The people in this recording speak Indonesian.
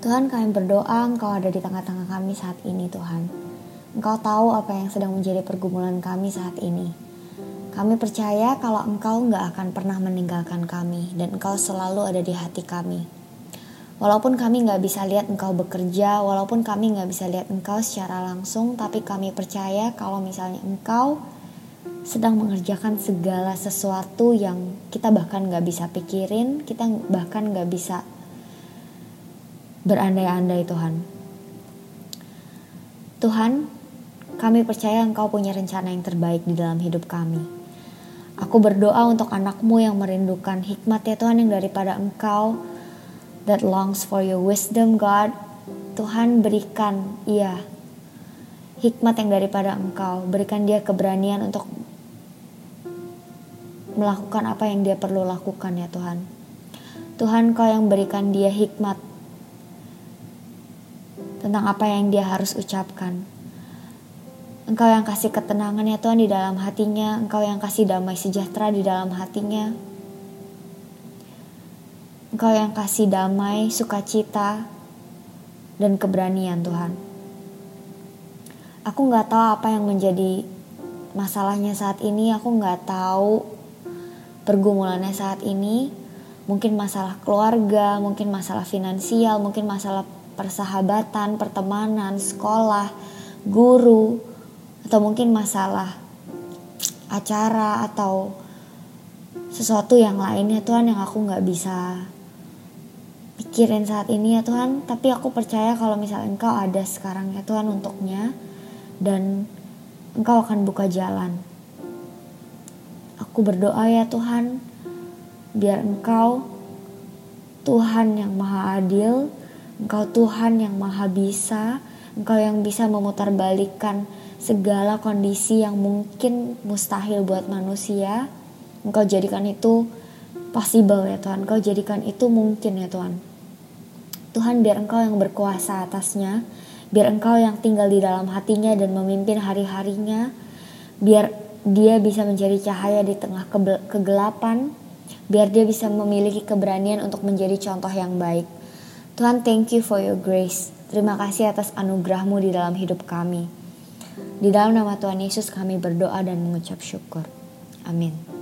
Tuhan kami berdoa Engkau ada di tengah-tengah kami saat ini Tuhan. Engkau tahu apa yang sedang menjadi pergumulan kami saat ini. Kami percaya kalau Engkau nggak akan pernah meninggalkan kami dan Engkau selalu ada di hati kami. Walaupun kami nggak bisa lihat Engkau bekerja, walaupun kami nggak bisa lihat Engkau secara langsung, tapi kami percaya kalau misalnya Engkau sedang mengerjakan segala sesuatu yang kita bahkan nggak bisa pikirin, kita bahkan nggak bisa berandai-andai Tuhan. Tuhan, kami percaya Engkau punya rencana yang terbaik di dalam hidup kami. Aku berdoa untuk anakmu yang merindukan hikmat ya Tuhan yang daripada Engkau that longs for your wisdom God. Tuhan berikan ia hikmat yang daripada Engkau. Berikan dia keberanian untuk melakukan apa yang dia perlu lakukan ya Tuhan. Tuhan kau yang berikan dia hikmat tentang apa yang dia harus ucapkan. Engkau yang kasih ketenangan ya Tuhan di dalam hatinya, Engkau yang kasih damai sejahtera di dalam hatinya. Engkau yang kasih damai, sukacita, dan keberanian Tuhan. Aku nggak tahu apa yang menjadi masalahnya saat ini, aku nggak tahu pergumulannya saat ini mungkin masalah keluarga, mungkin masalah finansial, mungkin masalah persahabatan, pertemanan, sekolah, guru, atau mungkin masalah acara atau sesuatu yang lainnya. Tuhan yang aku nggak bisa pikirin saat ini ya Tuhan. Tapi aku percaya kalau misalnya Engkau ada sekarang ya Tuhan untuknya dan Engkau akan buka jalan. Aku berdoa ya Tuhan, biar Engkau Tuhan yang maha adil, Engkau Tuhan yang maha bisa, Engkau yang bisa memutarbalikkan segala kondisi yang mungkin mustahil buat manusia. Engkau jadikan itu possible ya Tuhan, Engkau jadikan itu mungkin ya Tuhan. Tuhan biar Engkau yang berkuasa atasnya, biar Engkau yang tinggal di dalam hatinya dan memimpin hari-harinya, biar dia bisa menjadi cahaya di tengah kegelapan, biar dia bisa memiliki keberanian untuk menjadi contoh yang baik. Tuhan, thank you for your grace. Terima kasih atas anugerahmu di dalam hidup kami. Di dalam nama Tuhan Yesus kami berdoa dan mengucap syukur. Amin.